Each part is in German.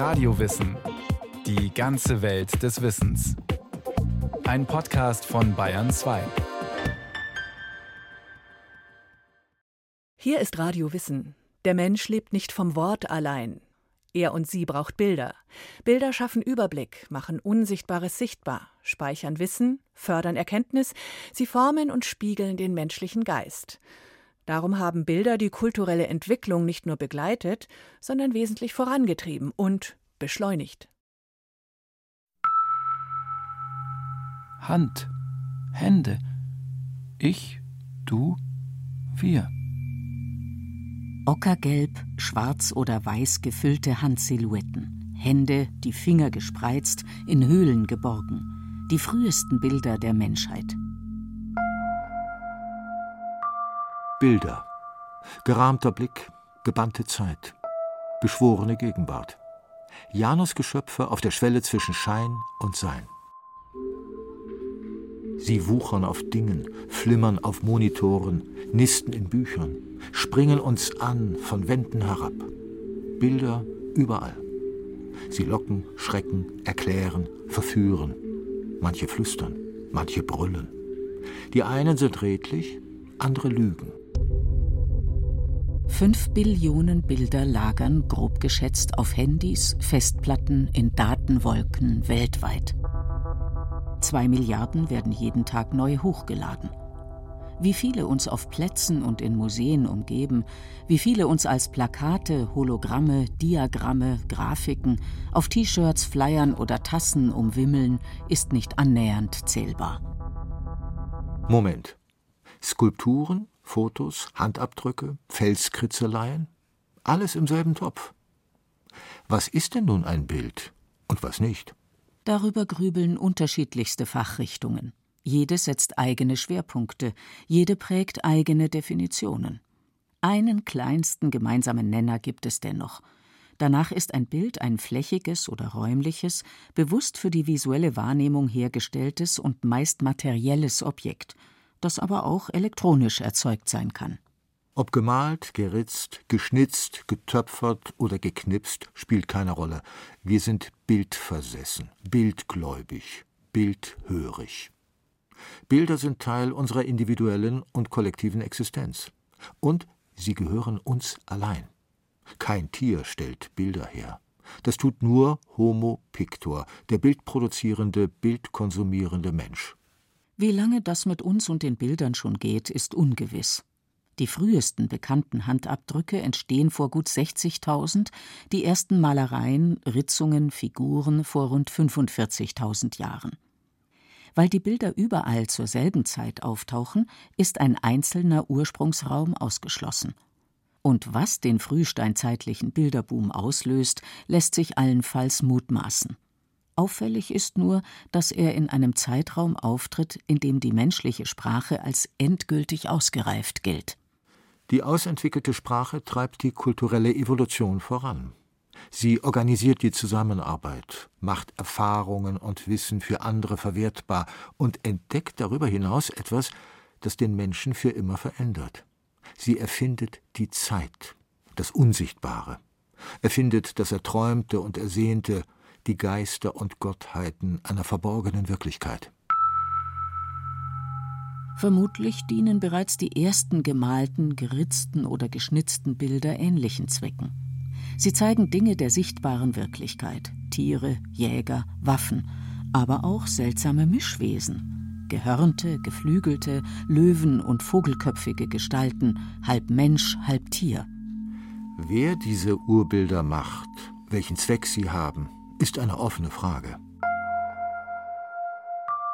Radiowissen. Die ganze Welt des Wissens. Ein Podcast von Bayern 2. Hier ist Radio Wissen. Der Mensch lebt nicht vom Wort allein. Er und sie braucht Bilder. Bilder schaffen Überblick, machen Unsichtbares sichtbar, speichern Wissen, fördern Erkenntnis, sie formen und spiegeln den menschlichen Geist. Darum haben Bilder die kulturelle Entwicklung nicht nur begleitet, sondern wesentlich vorangetrieben und beschleunigt. Hand, Hände, ich, du, wir. Ockergelb, schwarz oder weiß gefüllte Handsilhouetten, Hände, die Finger gespreizt, in Höhlen geborgen, die frühesten Bilder der Menschheit. Bilder. Gerahmter Blick, gebannte Zeit, beschworene Gegenwart. Janusgeschöpfe auf der Schwelle zwischen Schein und Sein. Sie wuchern auf Dingen, flimmern auf Monitoren, nisten in Büchern, springen uns an von Wänden herab. Bilder überall. Sie locken, schrecken, erklären, verführen. Manche flüstern, manche brüllen. Die einen sind redlich, andere lügen. Fünf Billionen Bilder lagern, grob geschätzt, auf Handys, Festplatten, in Datenwolken weltweit. Zwei Milliarden werden jeden Tag neu hochgeladen. Wie viele uns auf Plätzen und in Museen umgeben, wie viele uns als Plakate, Hologramme, Diagramme, Grafiken, auf T-Shirts, Flyern oder Tassen umwimmeln, ist nicht annähernd zählbar. Moment. Skulpturen, Fotos, Handabdrücke, Felskritzeleien, alles im selben Topf. Was ist denn nun ein Bild und was nicht? Darüber grübeln unterschiedlichste Fachrichtungen. Jede setzt eigene Schwerpunkte, jede prägt eigene Definitionen. Einen kleinsten gemeinsamen Nenner gibt es dennoch. Danach ist ein Bild ein flächiges oder räumliches, bewusst für die visuelle Wahrnehmung hergestelltes und meist materielles Objekt – das aber auch elektronisch erzeugt sein kann. Ob gemalt, geritzt, geschnitzt, getöpfert oder geknipst, spielt keine Rolle. Wir sind bildversessen, bildgläubig, bildhörig. Bilder sind Teil unserer individuellen und kollektiven Existenz. Und sie gehören uns allein. Kein Tier stellt Bilder her. Das tut nur Homo pictor, der bildproduzierende, bildkonsumierende Mensch. Wie lange das mit uns und den Bildern schon geht, ist ungewiss. Die frühesten bekannten Handabdrücke entstehen vor gut 60.000, die ersten Malereien, Ritzungen, Figuren vor rund 45.000 Jahren. Weil die Bilder überall zur selben Zeit auftauchen, ist ein einzelner Ursprungsraum ausgeschlossen. Und was den frühsteinzeitlichen Bilderboom auslöst, lässt sich allenfalls mutmaßen. Auffällig ist nur, dass er in einem Zeitraum auftritt, in dem die menschliche Sprache als endgültig ausgereift gilt. Die ausentwickelte Sprache treibt die kulturelle Evolution voran. Sie organisiert die Zusammenarbeit, macht Erfahrungen und Wissen für andere verwertbar und entdeckt darüber hinaus etwas, das den Menschen für immer verändert. Sie erfindet die Zeit, das Unsichtbare, erfindet das Erträumte und Ersehnte, die Geister und Gottheiten einer verborgenen Wirklichkeit. Vermutlich dienen bereits die ersten gemalten, geritzten oder geschnitzten Bilder ähnlichen Zwecken. Sie zeigen Dinge der sichtbaren Wirklichkeit, Tiere, Jäger, Waffen, aber auch seltsame Mischwesen, gehörnte, geflügelte, Löwen und vogelköpfige Gestalten, halb Mensch, halb Tier. Wer diese Urbilder macht, welchen Zweck sie haben, ist eine offene Frage.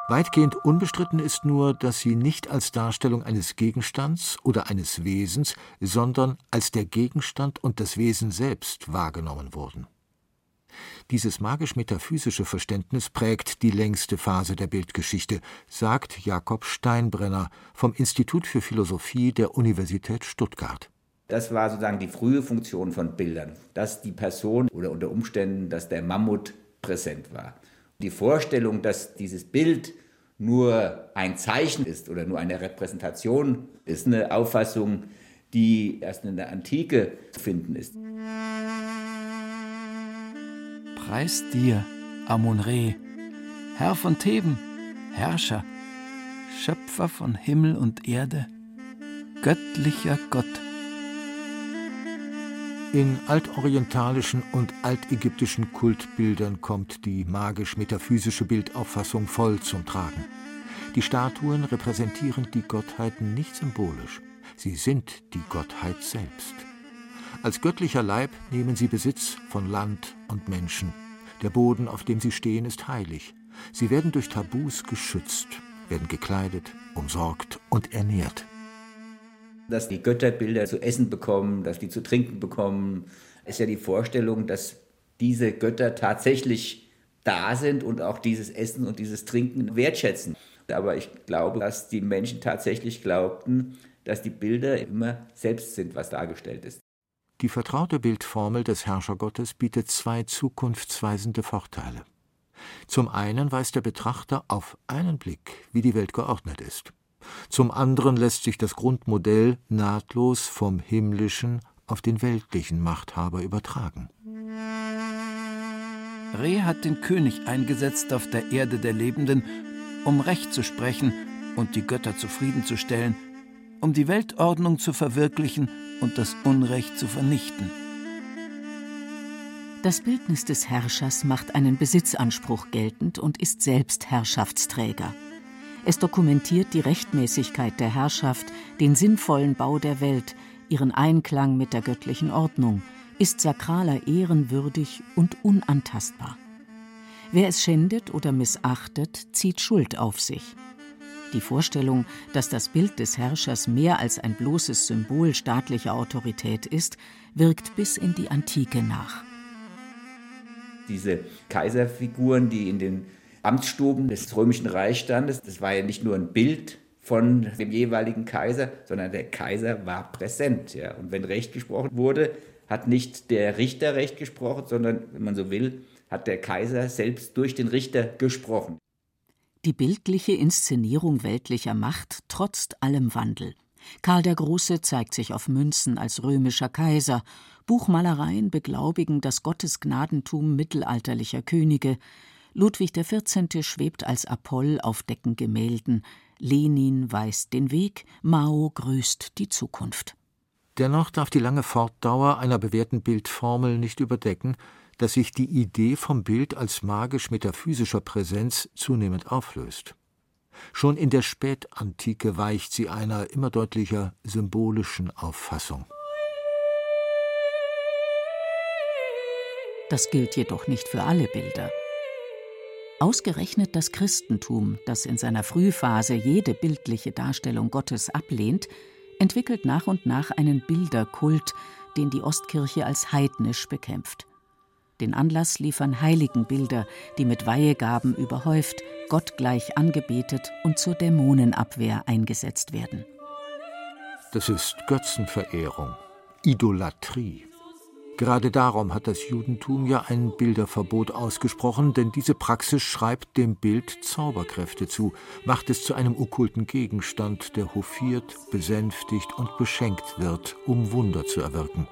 Weitgehend unbestritten ist nur, dass sie nicht als Darstellung eines Gegenstands oder eines Wesens, sondern als der Gegenstand und das Wesen selbst wahrgenommen wurden. Dieses magisch-metaphysische Verständnis prägt die längste Phase der Bildgeschichte, sagt Jakob Steinbrenner vom Institut für Philosophie der Universität Stuttgart. Das war sozusagen die frühe Funktion von Bildern, dass die Person oder unter Umständen, dass der Mammut präsent war. Die Vorstellung, dass dieses Bild nur ein Zeichen ist oder nur eine Repräsentation, ist eine Auffassung, die erst in der Antike zu finden ist. Preis dir, Amun-Re, Herr von Theben, Herrscher, Schöpfer von Himmel und Erde, göttlicher Gott. In altorientalischen und altägyptischen Kultbildern kommt die magisch-metaphysische Bildauffassung voll zum Tragen. Die Statuen repräsentieren die Gottheiten nicht symbolisch, sie sind die Gottheit selbst. Als göttlicher Leib nehmen sie Besitz von Land und Menschen. Der Boden, auf dem sie stehen, ist heilig. Sie werden durch Tabus geschützt, werden gekleidet, umsorgt und ernährt. Dass die Götterbilder zu essen bekommen, dass die zu trinken bekommen, ist ja die Vorstellung, dass diese Götter tatsächlich da sind und auch dieses Essen und dieses Trinken wertschätzen. Aber ich glaube, dass die Menschen tatsächlich glaubten, dass die Bilder immer selbst sind, was dargestellt ist. Die vertraute Bildformel des Herrschergottes bietet zwei zukunftsweisende Vorteile. Zum einen weiß der Betrachter auf einen Blick, wie die Welt geordnet ist. Zum anderen lässt sich das Grundmodell nahtlos vom himmlischen auf den weltlichen Machthaber übertragen. Re hat den König eingesetzt auf der Erde der Lebenden, um Recht zu sprechen und die Götter zufriedenzustellen, um die Weltordnung zu verwirklichen und das Unrecht zu vernichten. Das Bildnis des Herrschers macht einen Besitzanspruch geltend und ist selbst Herrschaftsträger. Es dokumentiert die Rechtmäßigkeit der Herrschaft, den sinnvollen Bau der Welt, ihren Einklang mit der göttlichen Ordnung, ist sakraler Ehren würdig und unantastbar. Wer es schändet oder missachtet, zieht Schuld auf sich. Die Vorstellung, dass das Bild des Herrschers mehr als ein bloßes Symbol staatlicher Autorität ist, wirkt bis in die Antike nach. Diese Kaiserfiguren, die in den Amtsstuben des Römischen Reichs standen, das war ja nicht nur ein Bild von dem jeweiligen Kaiser, sondern der Kaiser war präsent. Ja. Und wenn Recht gesprochen wurde, hat nicht der Richter Recht gesprochen, sondern, wenn man so will, hat der Kaiser selbst durch den Richter gesprochen. Die bildliche Inszenierung weltlicher Macht trotzt allem Wandel. Karl der Große zeigt sich auf Münzen als römischer Kaiser, Buchmalereien beglaubigen das Gottesgnadentum mittelalterlicher Könige, Ludwig XIV. schwebt als Apoll auf Deckengemälden, Lenin weist den Weg, Mao grüßt die Zukunft. Dennoch darf die lange Fortdauer einer bewährten Bildformel nicht überdecken, dass sich die Idee vom Bild als magisch-metaphysischer Präsenz zunehmend auflöst. Schon in der Spätantike weicht sie einer immer deutlicher symbolischen Auffassung. Das gilt jedoch nicht für alle Bilder. Ausgerechnet das Christentum, das in seiner Frühphase jede bildliche Darstellung Gottes ablehnt, entwickelt nach und nach einen Bilderkult, den die Ostkirche als heidnisch bekämpft. Den Anlass liefern Heiligenbilder, die mit Weihegaben überhäuft, gottgleich angebetet und zur Dämonenabwehr eingesetzt werden. Das ist Götzenverehrung, Idolatrie. Gerade darum hat das Judentum ja ein Bilderverbot ausgesprochen, denn diese Praxis schreibt dem Bild Zauberkräfte zu, macht es zu einem okkulten Gegenstand, der hofiert, besänftigt und beschenkt wird, um Wunder zu erwirken.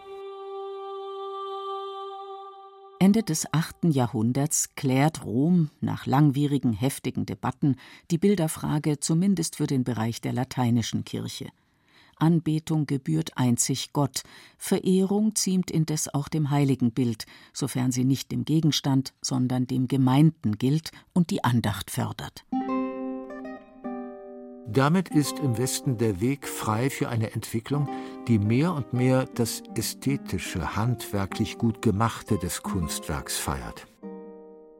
Ende des 8. Jahrhunderts klärt Rom nach langwierigen heftigen Debatten die Bilderfrage zumindest für den Bereich der lateinischen Kirche. Anbetung gebührt einzig Gott, Verehrung ziemt indes auch dem Heiligenbild, sofern sie nicht dem Gegenstand, sondern dem Gemeinten gilt und die Andacht fördert. Damit ist im Westen der Weg frei für eine Entwicklung, die mehr und mehr das ästhetische, handwerklich gut gemachte des Kunstwerks feiert.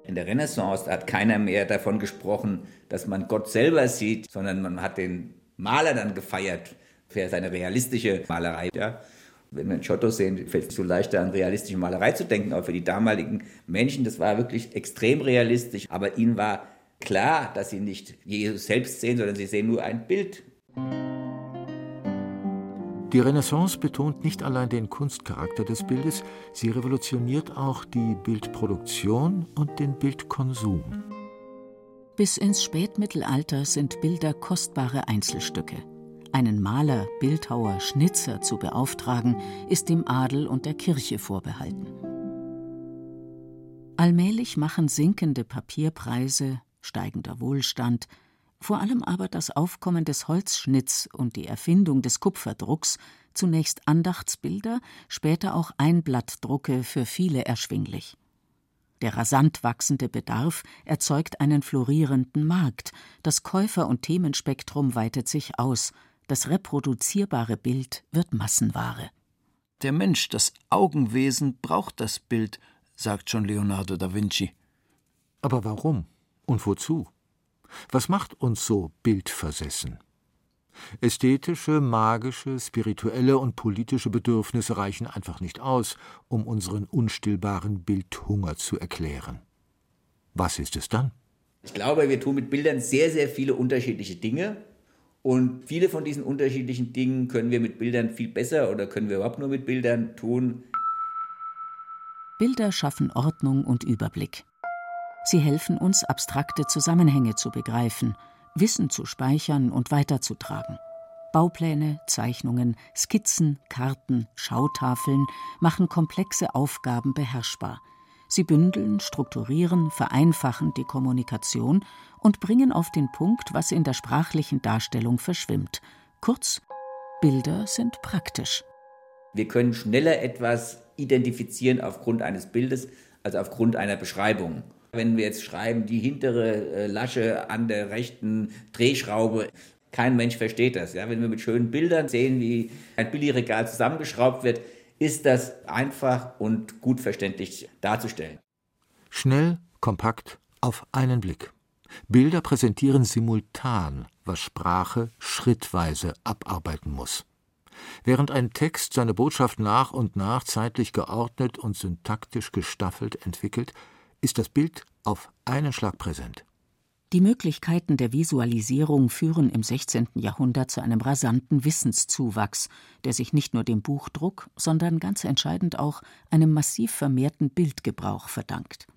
In der Renaissance hat keiner mehr davon gesprochen, dass man Gott selber sieht, sondern man hat den Maler dann gefeiert für seine realistische Malerei. Ja. Wenn wir Giotto sehen, fällt es so leichter an realistische Malerei zu denken, aber für die damaligen Menschen, das war wirklich extrem realistisch, aber ihnen war klar, dass sie nicht Jesus selbst sehen, sondern sie sehen nur ein Bild. Die Renaissance betont nicht allein den Kunstcharakter des Bildes, sie revolutioniert auch die Bildproduktion und den Bildkonsum. Bis ins Spätmittelalter sind Bilder kostbare Einzelstücke. Einen Maler, Bildhauer, Schnitzer zu beauftragen, ist dem Adel und der Kirche vorbehalten. Allmählich machen sinkende Papierpreise, steigender Wohlstand, vor allem aber das Aufkommen des Holzschnitts und die Erfindung des Kupferdrucks zunächst Andachtsbilder, später auch Einblattdrucke für viele erschwinglich. Der rasant wachsende Bedarf erzeugt einen florierenden Markt, das Käufer- und Themenspektrum weitet sich aus, das reproduzierbare Bild wird Massenware. Der Mensch, das Augenwesen, braucht das Bild, sagt schon Leonardo da Vinci. Aber warum und wozu? Was macht uns so bildversessen? Ästhetische, magische, spirituelle und politische Bedürfnisse reichen einfach nicht aus, um unseren unstillbaren Bildhunger zu erklären. Was ist es dann? Ich glaube, wir tun mit Bildern sehr, sehr viele unterschiedliche Dinge. Und viele von diesen unterschiedlichen Dingen können wir mit Bildern viel besser oder können wir überhaupt nur mit Bildern tun. Bilder schaffen Ordnung und Überblick. Sie helfen uns, abstrakte Zusammenhänge zu begreifen, Wissen zu speichern und weiterzutragen. Baupläne, Zeichnungen, Skizzen, Karten, Schautafeln machen komplexe Aufgaben beherrschbar. Sie bündeln, strukturieren, vereinfachen die Kommunikation und bringen auf den Punkt, was in der sprachlichen Darstellung verschwimmt. Kurz, Bilder sind praktisch. Wir können schneller etwas identifizieren aufgrund eines Bildes als aufgrund einer Beschreibung. Wenn wir jetzt schreiben, die hintere äh, Lasche an der rechten Drehschraube, kein Mensch versteht das. Ja? Wenn wir mit schönen Bildern sehen, wie ein Billigregal zusammengeschraubt wird, ist das einfach und gut verständlich darzustellen. Schnell, kompakt, auf einen Blick. Bilder präsentieren simultan, was Sprache schrittweise abarbeiten muss. Während ein Text seine Botschaft nach und nach zeitlich geordnet und syntaktisch gestaffelt entwickelt, ist das Bild auf einen Schlag präsent. Die Möglichkeiten der Visualisierung führen im 16. Jahrhundert zu einem rasanten Wissenszuwachs, der sich nicht nur dem Buchdruck, sondern ganz entscheidend auch einem massiv vermehrten Bildgebrauch verdankt.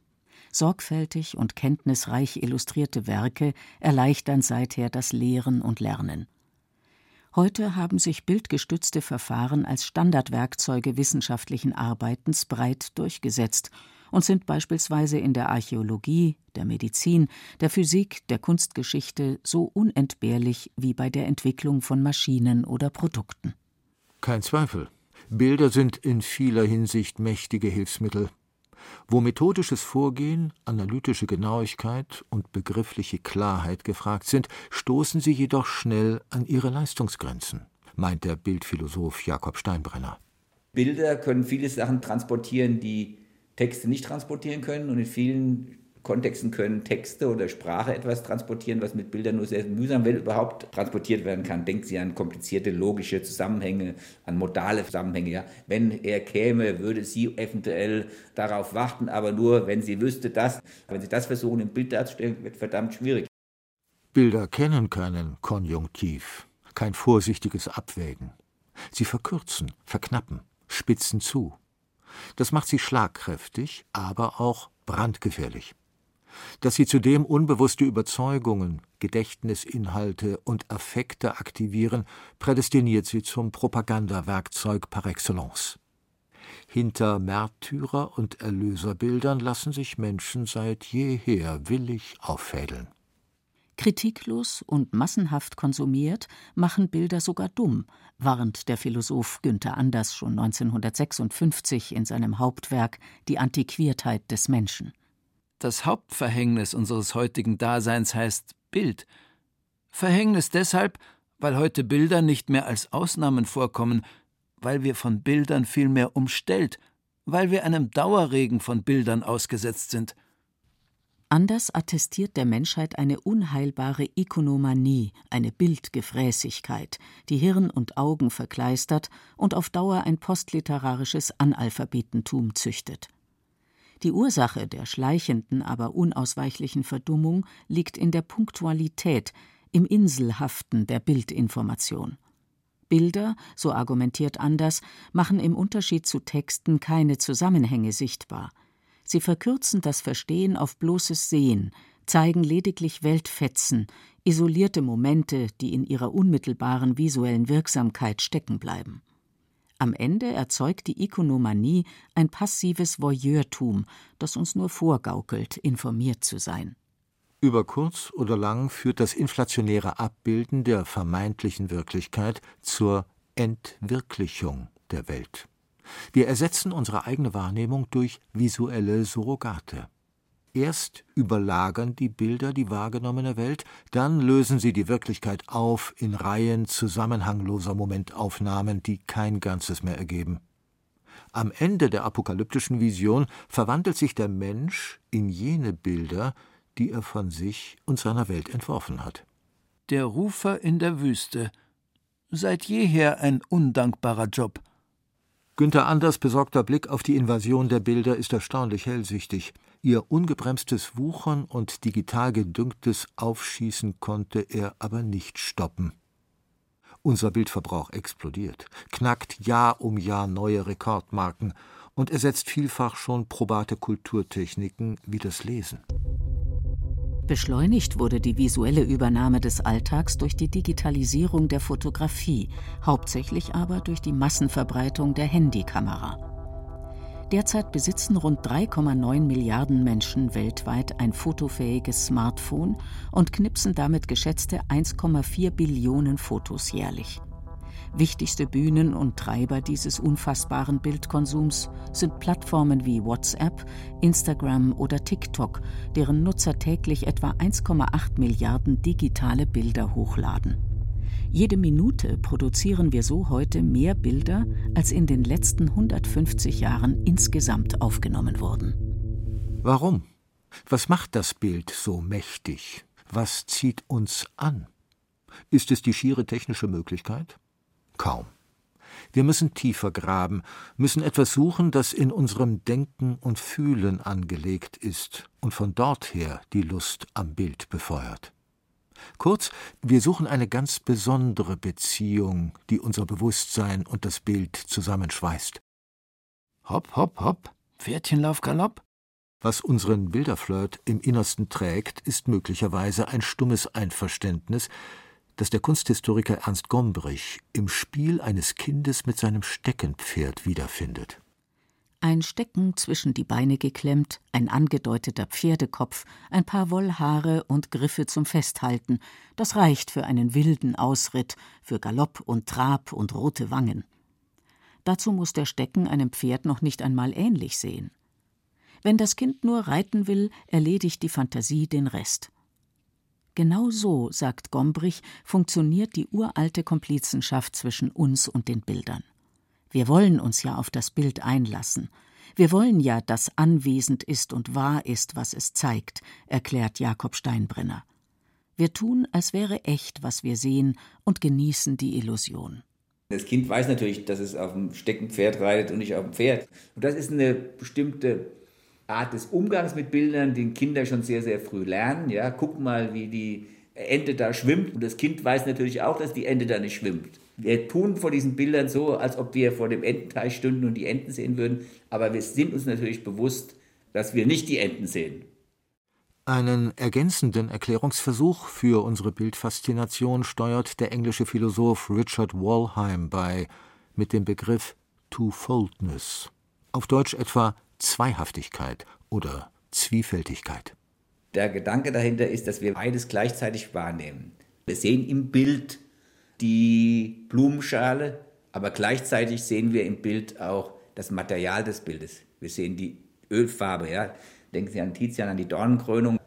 Sorgfältig und kenntnisreich illustrierte Werke erleichtern seither das Lehren und Lernen. Heute haben sich bildgestützte Verfahren als Standardwerkzeuge wissenschaftlichen Arbeitens breit durchgesetzt und sind beispielsweise in der Archäologie, der Medizin, der Physik, der Kunstgeschichte so unentbehrlich wie bei der Entwicklung von Maschinen oder Produkten. Kein Zweifel. Bilder sind in vieler Hinsicht mächtige Hilfsmittel. Wo methodisches Vorgehen, analytische Genauigkeit und begriffliche Klarheit gefragt sind, stoßen sie jedoch schnell an ihre Leistungsgrenzen, meint der Bildphilosoph Jakob Steinbrenner. Bilder können viele Sachen transportieren, die Texte nicht transportieren können und in vielen Kontexten können Texte oder Sprache etwas transportieren, was mit Bildern nur sehr mühsam, wenn überhaupt, transportiert werden kann. Denken Sie an komplizierte logische Zusammenhänge, an modale Zusammenhänge. Ja. Wenn er käme, würde sie eventuell darauf warten, aber nur, wenn sie wüsste, dass, wenn Sie das versuchen, im Bild darzustellen, wird verdammt schwierig. Bilder kennen keinen Konjunktiv, kein vorsichtiges Abwägen. Sie verkürzen, verknappen, spitzen zu. Das macht sie schlagkräftig, aber auch brandgefährlich. Dass sie zudem unbewusste Überzeugungen, Gedächtnisinhalte und Affekte aktivieren, prädestiniert sie zum Propagandawerkzeug par excellence. Hinter Märtyrer- und Erlöserbildern lassen sich Menschen seit jeher willig auffädeln. Kritiklos und massenhaft konsumiert machen Bilder sogar dumm, warnt der Philosoph Günther Anders schon 1956 in seinem Hauptwerk Die Antiquiertheit des Menschen. Das Hauptverhängnis unseres heutigen Daseins heißt Bild. Verhängnis deshalb, weil heute Bilder nicht mehr als Ausnahmen vorkommen, weil wir von Bildern vielmehr umstellt, weil wir einem Dauerregen von Bildern ausgesetzt sind – Anders attestiert der Menschheit eine unheilbare Ikonomanie, eine Bildgefräßigkeit, die Hirn und Augen verkleistert und auf Dauer ein postliterarisches Analphabetentum züchtet. Die Ursache der schleichenden, aber unausweichlichen Verdummung liegt in der Punktualität, im Inselhaften der Bildinformation. Bilder, so argumentiert Anders, machen im Unterschied zu Texten keine Zusammenhänge sichtbar – Sie verkürzen das Verstehen auf bloßes Sehen, zeigen lediglich Weltfetzen, isolierte Momente, die in ihrer unmittelbaren visuellen Wirksamkeit stecken bleiben. Am Ende erzeugt die Ikonomanie ein passives Voyeurtum, das uns nur vorgaukelt, informiert zu sein. Über kurz oder lang führt das inflationäre Abbilden der vermeintlichen Wirklichkeit zur Entwirklichung der Welt. Wir ersetzen unsere eigene Wahrnehmung durch visuelle Surrogate. Erst überlagern die Bilder die wahrgenommene Welt, dann lösen sie die Wirklichkeit auf in Reihen zusammenhangloser Momentaufnahmen, die kein Ganzes mehr ergeben. Am Ende der apokalyptischen Vision verwandelt sich der Mensch in jene Bilder, die er von sich und seiner Welt entworfen hat. Der Rufer in der Wüste. Seit jeher ein undankbarer Job. Günter Anders besorgter Blick auf die Invasion der Bilder ist erstaunlich hellsichtig. Ihr ungebremstes Wuchern und digital gedüngtes Aufschießen konnte er aber nicht stoppen. Unser Bildverbrauch explodiert, knackt Jahr um Jahr neue Rekordmarken und ersetzt vielfach schon probate Kulturtechniken wie das Lesen. Beschleunigt wurde die visuelle Übernahme des Alltags durch die Digitalisierung der Fotografie, hauptsächlich aber durch die Massenverbreitung der Handykamera. Derzeit besitzen rund 3,9 Milliarden Menschen weltweit ein fotofähiges Smartphone und knipsen damit geschätzte 1,4 Billionen Fotos jährlich. Wichtigste Bühnen und Treiber dieses unfassbaren Bildkonsums sind Plattformen wie WhatsApp, Instagram oder TikTok, deren Nutzer täglich etwa 1,8 Milliarden digitale Bilder hochladen. Jede Minute produzieren wir so heute mehr Bilder, als in den letzten 150 Jahren insgesamt aufgenommen wurden. Warum? Was macht das Bild so mächtig? Was zieht uns an? Ist es die schiere technische Möglichkeit? Kaum. Wir müssen tiefer graben, müssen etwas suchen, das in unserem Denken und Fühlen angelegt ist und von dort her die Lust am Bild befeuert. Kurz, wir suchen eine ganz besondere Beziehung, die unser Bewusstsein und das Bild zusammenschweißt. Hopp, hopp, hopp, Pferdchenlauf Galopp. Was unseren Bilderflirt im Innersten trägt, ist möglicherweise ein stummes Einverständnis, das der Kunsthistoriker Ernst Gombrich im Spiel eines Kindes mit seinem Steckenpferd wiederfindet. Ein Stecken zwischen die Beine geklemmt, ein angedeuteter Pferdekopf, ein paar Wollhaare und Griffe zum Festhalten, das reicht für einen wilden Ausritt, für Galopp und Trab und rote Wangen. Dazu muss der Stecken einem Pferd noch nicht einmal ähnlich sehen. Wenn das Kind nur reiten will, erledigt die Fantasie den Rest. Genau so, sagt Gombrich, funktioniert die uralte Komplizenschaft zwischen uns und den Bildern. Wir wollen uns ja auf das Bild einlassen. Wir wollen ja, dass anwesend ist und wahr ist, was es zeigt, erklärt Jakob Steinbrenner. Wir tun, als wäre echt, was wir sehen, und genießen die Illusion. Das Kind weiß natürlich, dass es auf dem Steckenpferd reitet und nicht auf dem Pferd. Und das ist eine bestimmte Art des Umgangs mit Bildern, den Kinder schon sehr, sehr früh lernen. Ja, guck mal, wie die Ente da schwimmt. Und das Kind weiß natürlich auch, dass die Ente da nicht schwimmt. Wir tun vor diesen Bildern so, als ob wir vor dem Ententeich stünden und die Enten sehen würden, aber wir sind uns natürlich bewusst, dass wir nicht die Enten sehen. Einen ergänzenden Erklärungsversuch für unsere Bildfaszination steuert der englische Philosoph Richard Walheim bei mit dem Begriff Twofoldness, auf Deutsch etwa Zweihaftigkeit oder Zwiefältigkeit. Der Gedanke dahinter ist, dass wir beides gleichzeitig wahrnehmen. Wir sehen im Bild die Blumenschale, aber gleichzeitig sehen wir im Bild auch das Material des Bildes. Wir sehen die Ölfarbe, ja. Denken Sie an Tizian, an die Dornenkrönung.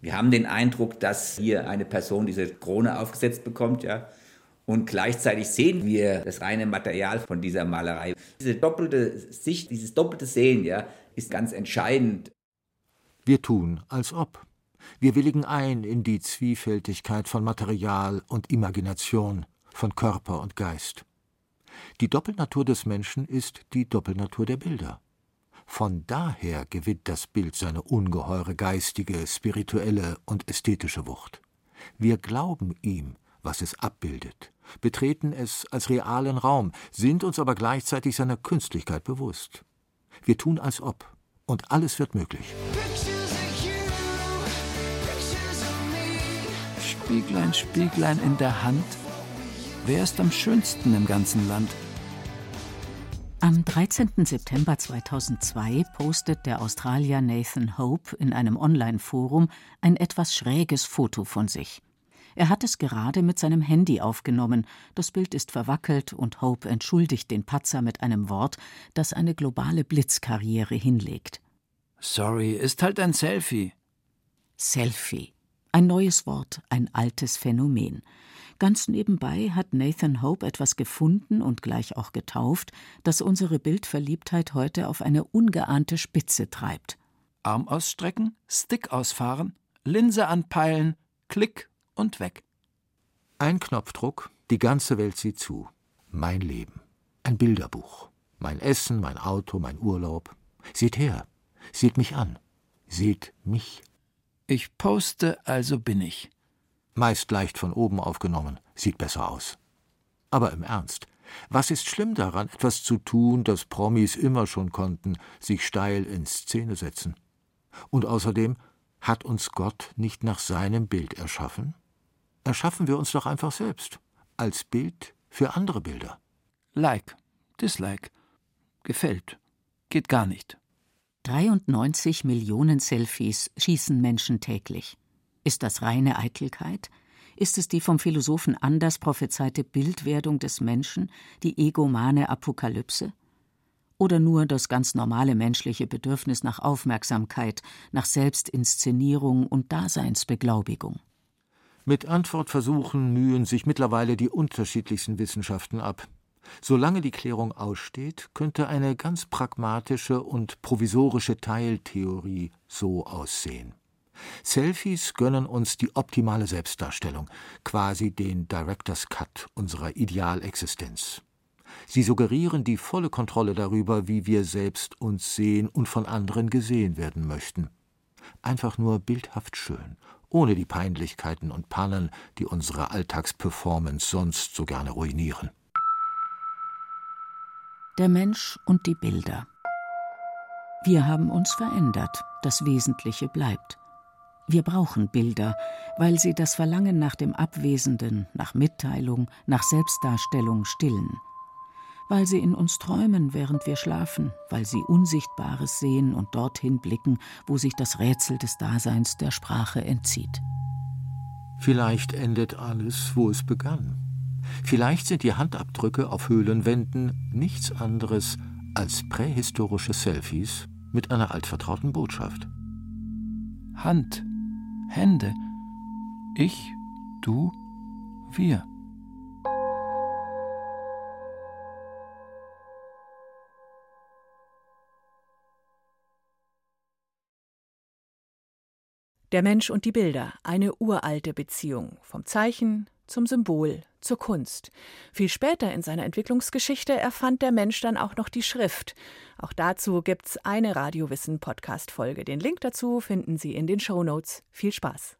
Wir haben den Eindruck, dass hier eine Person diese Krone aufgesetzt bekommt, ja. Und gleichzeitig sehen wir das reine Material von dieser Malerei. Diese doppelte Sicht, dieses doppelte Sehen, ja, ist ganz entscheidend. Wir tun, als ob. Wir willigen ein in die Zwiefältigkeit von Material und Imagination von Körper und Geist. Die Doppelnatur des Menschen ist die Doppelnatur der Bilder. Von daher gewinnt das Bild seine ungeheure geistige, spirituelle und ästhetische Wucht. Wir glauben ihm, was es abbildet, betreten es als realen Raum, sind uns aber gleichzeitig seiner Künstlichkeit bewusst. Wir tun als ob, und alles wird möglich. Spieglein, Spieglein in der Hand, Wer ist am schönsten im ganzen Land? Am 13. September 2002 postet der Australier Nathan Hope in einem Online-Forum ein etwas schräges Foto von sich. Er hat es gerade mit seinem Handy aufgenommen. Das Bild ist verwackelt und Hope entschuldigt den Patzer mit einem Wort, das eine globale Blitzkarriere hinlegt. Sorry, ist halt ein Selfie. Selfie. Ein neues Wort, ein altes Phänomen. Ganz nebenbei hat Nathan Hope etwas gefunden und gleich auch getauft, das unsere Bildverliebtheit heute auf eine ungeahnte Spitze treibt. Arm ausstrecken, Stick ausfahren, Linse anpeilen, Klick und weg. Ein Knopfdruck, die ganze Welt sieht zu. Mein Leben. Ein Bilderbuch. Mein Essen, mein Auto, mein Urlaub. Seht her. Seht mich an. Seht mich. Ich poste, also bin ich meist leicht von oben aufgenommen, sieht besser aus. Aber im Ernst, was ist schlimm daran, etwas zu tun, das Promis immer schon konnten, sich steil in Szene setzen? Und außerdem, hat uns Gott nicht nach seinem Bild erschaffen? Erschaffen wir uns doch einfach selbst, als Bild für andere Bilder. Like, Dislike, gefällt, geht gar nicht. 93 Millionen Selfies schießen Menschen täglich. Ist das reine Eitelkeit? Ist es die vom Philosophen Anders prophezeite Bildwerdung des Menschen, die egomane Apokalypse? Oder nur das ganz normale menschliche Bedürfnis nach Aufmerksamkeit, nach Selbstinszenierung und Daseinsbeglaubigung? Mit Antwortversuchen mühen sich mittlerweile die unterschiedlichsten Wissenschaften ab. Solange die Klärung aussteht, könnte eine ganz pragmatische und provisorische Teiltheorie so aussehen. Selfies gönnen uns die optimale Selbstdarstellung, quasi den Director's Cut unserer Idealexistenz. Sie suggerieren die volle Kontrolle darüber, wie wir selbst uns sehen und von anderen gesehen werden möchten. Einfach nur bildhaft schön, ohne die Peinlichkeiten und Pannen, die unsere Alltagsperformance sonst so gerne ruinieren. Der Mensch und die Bilder. Wir haben uns verändert, das Wesentliche bleibt. Wir brauchen Bilder, weil sie das Verlangen nach dem Abwesenden, nach Mitteilung, nach Selbstdarstellung stillen. Weil sie in uns träumen, während wir schlafen, weil sie Unsichtbares sehen und dorthin blicken, wo sich das Rätsel des Daseins der Sprache entzieht. Vielleicht endet alles, wo es begann. Vielleicht sind die Handabdrücke auf Höhlenwänden nichts anderes als prähistorische Selfies mit einer altvertrauten Botschaft. Hand Hände. Ich, du, wir. Der Mensch und die Bilder, eine uralte Beziehung, vom Zeichen zum Symbol zur Kunst. Viel später in seiner Entwicklungsgeschichte erfand der Mensch dann auch noch die Schrift. Auch dazu gibt's eine Radiowissen Podcast Folge. Den Link dazu finden Sie in den Show Notes. Viel Spaß.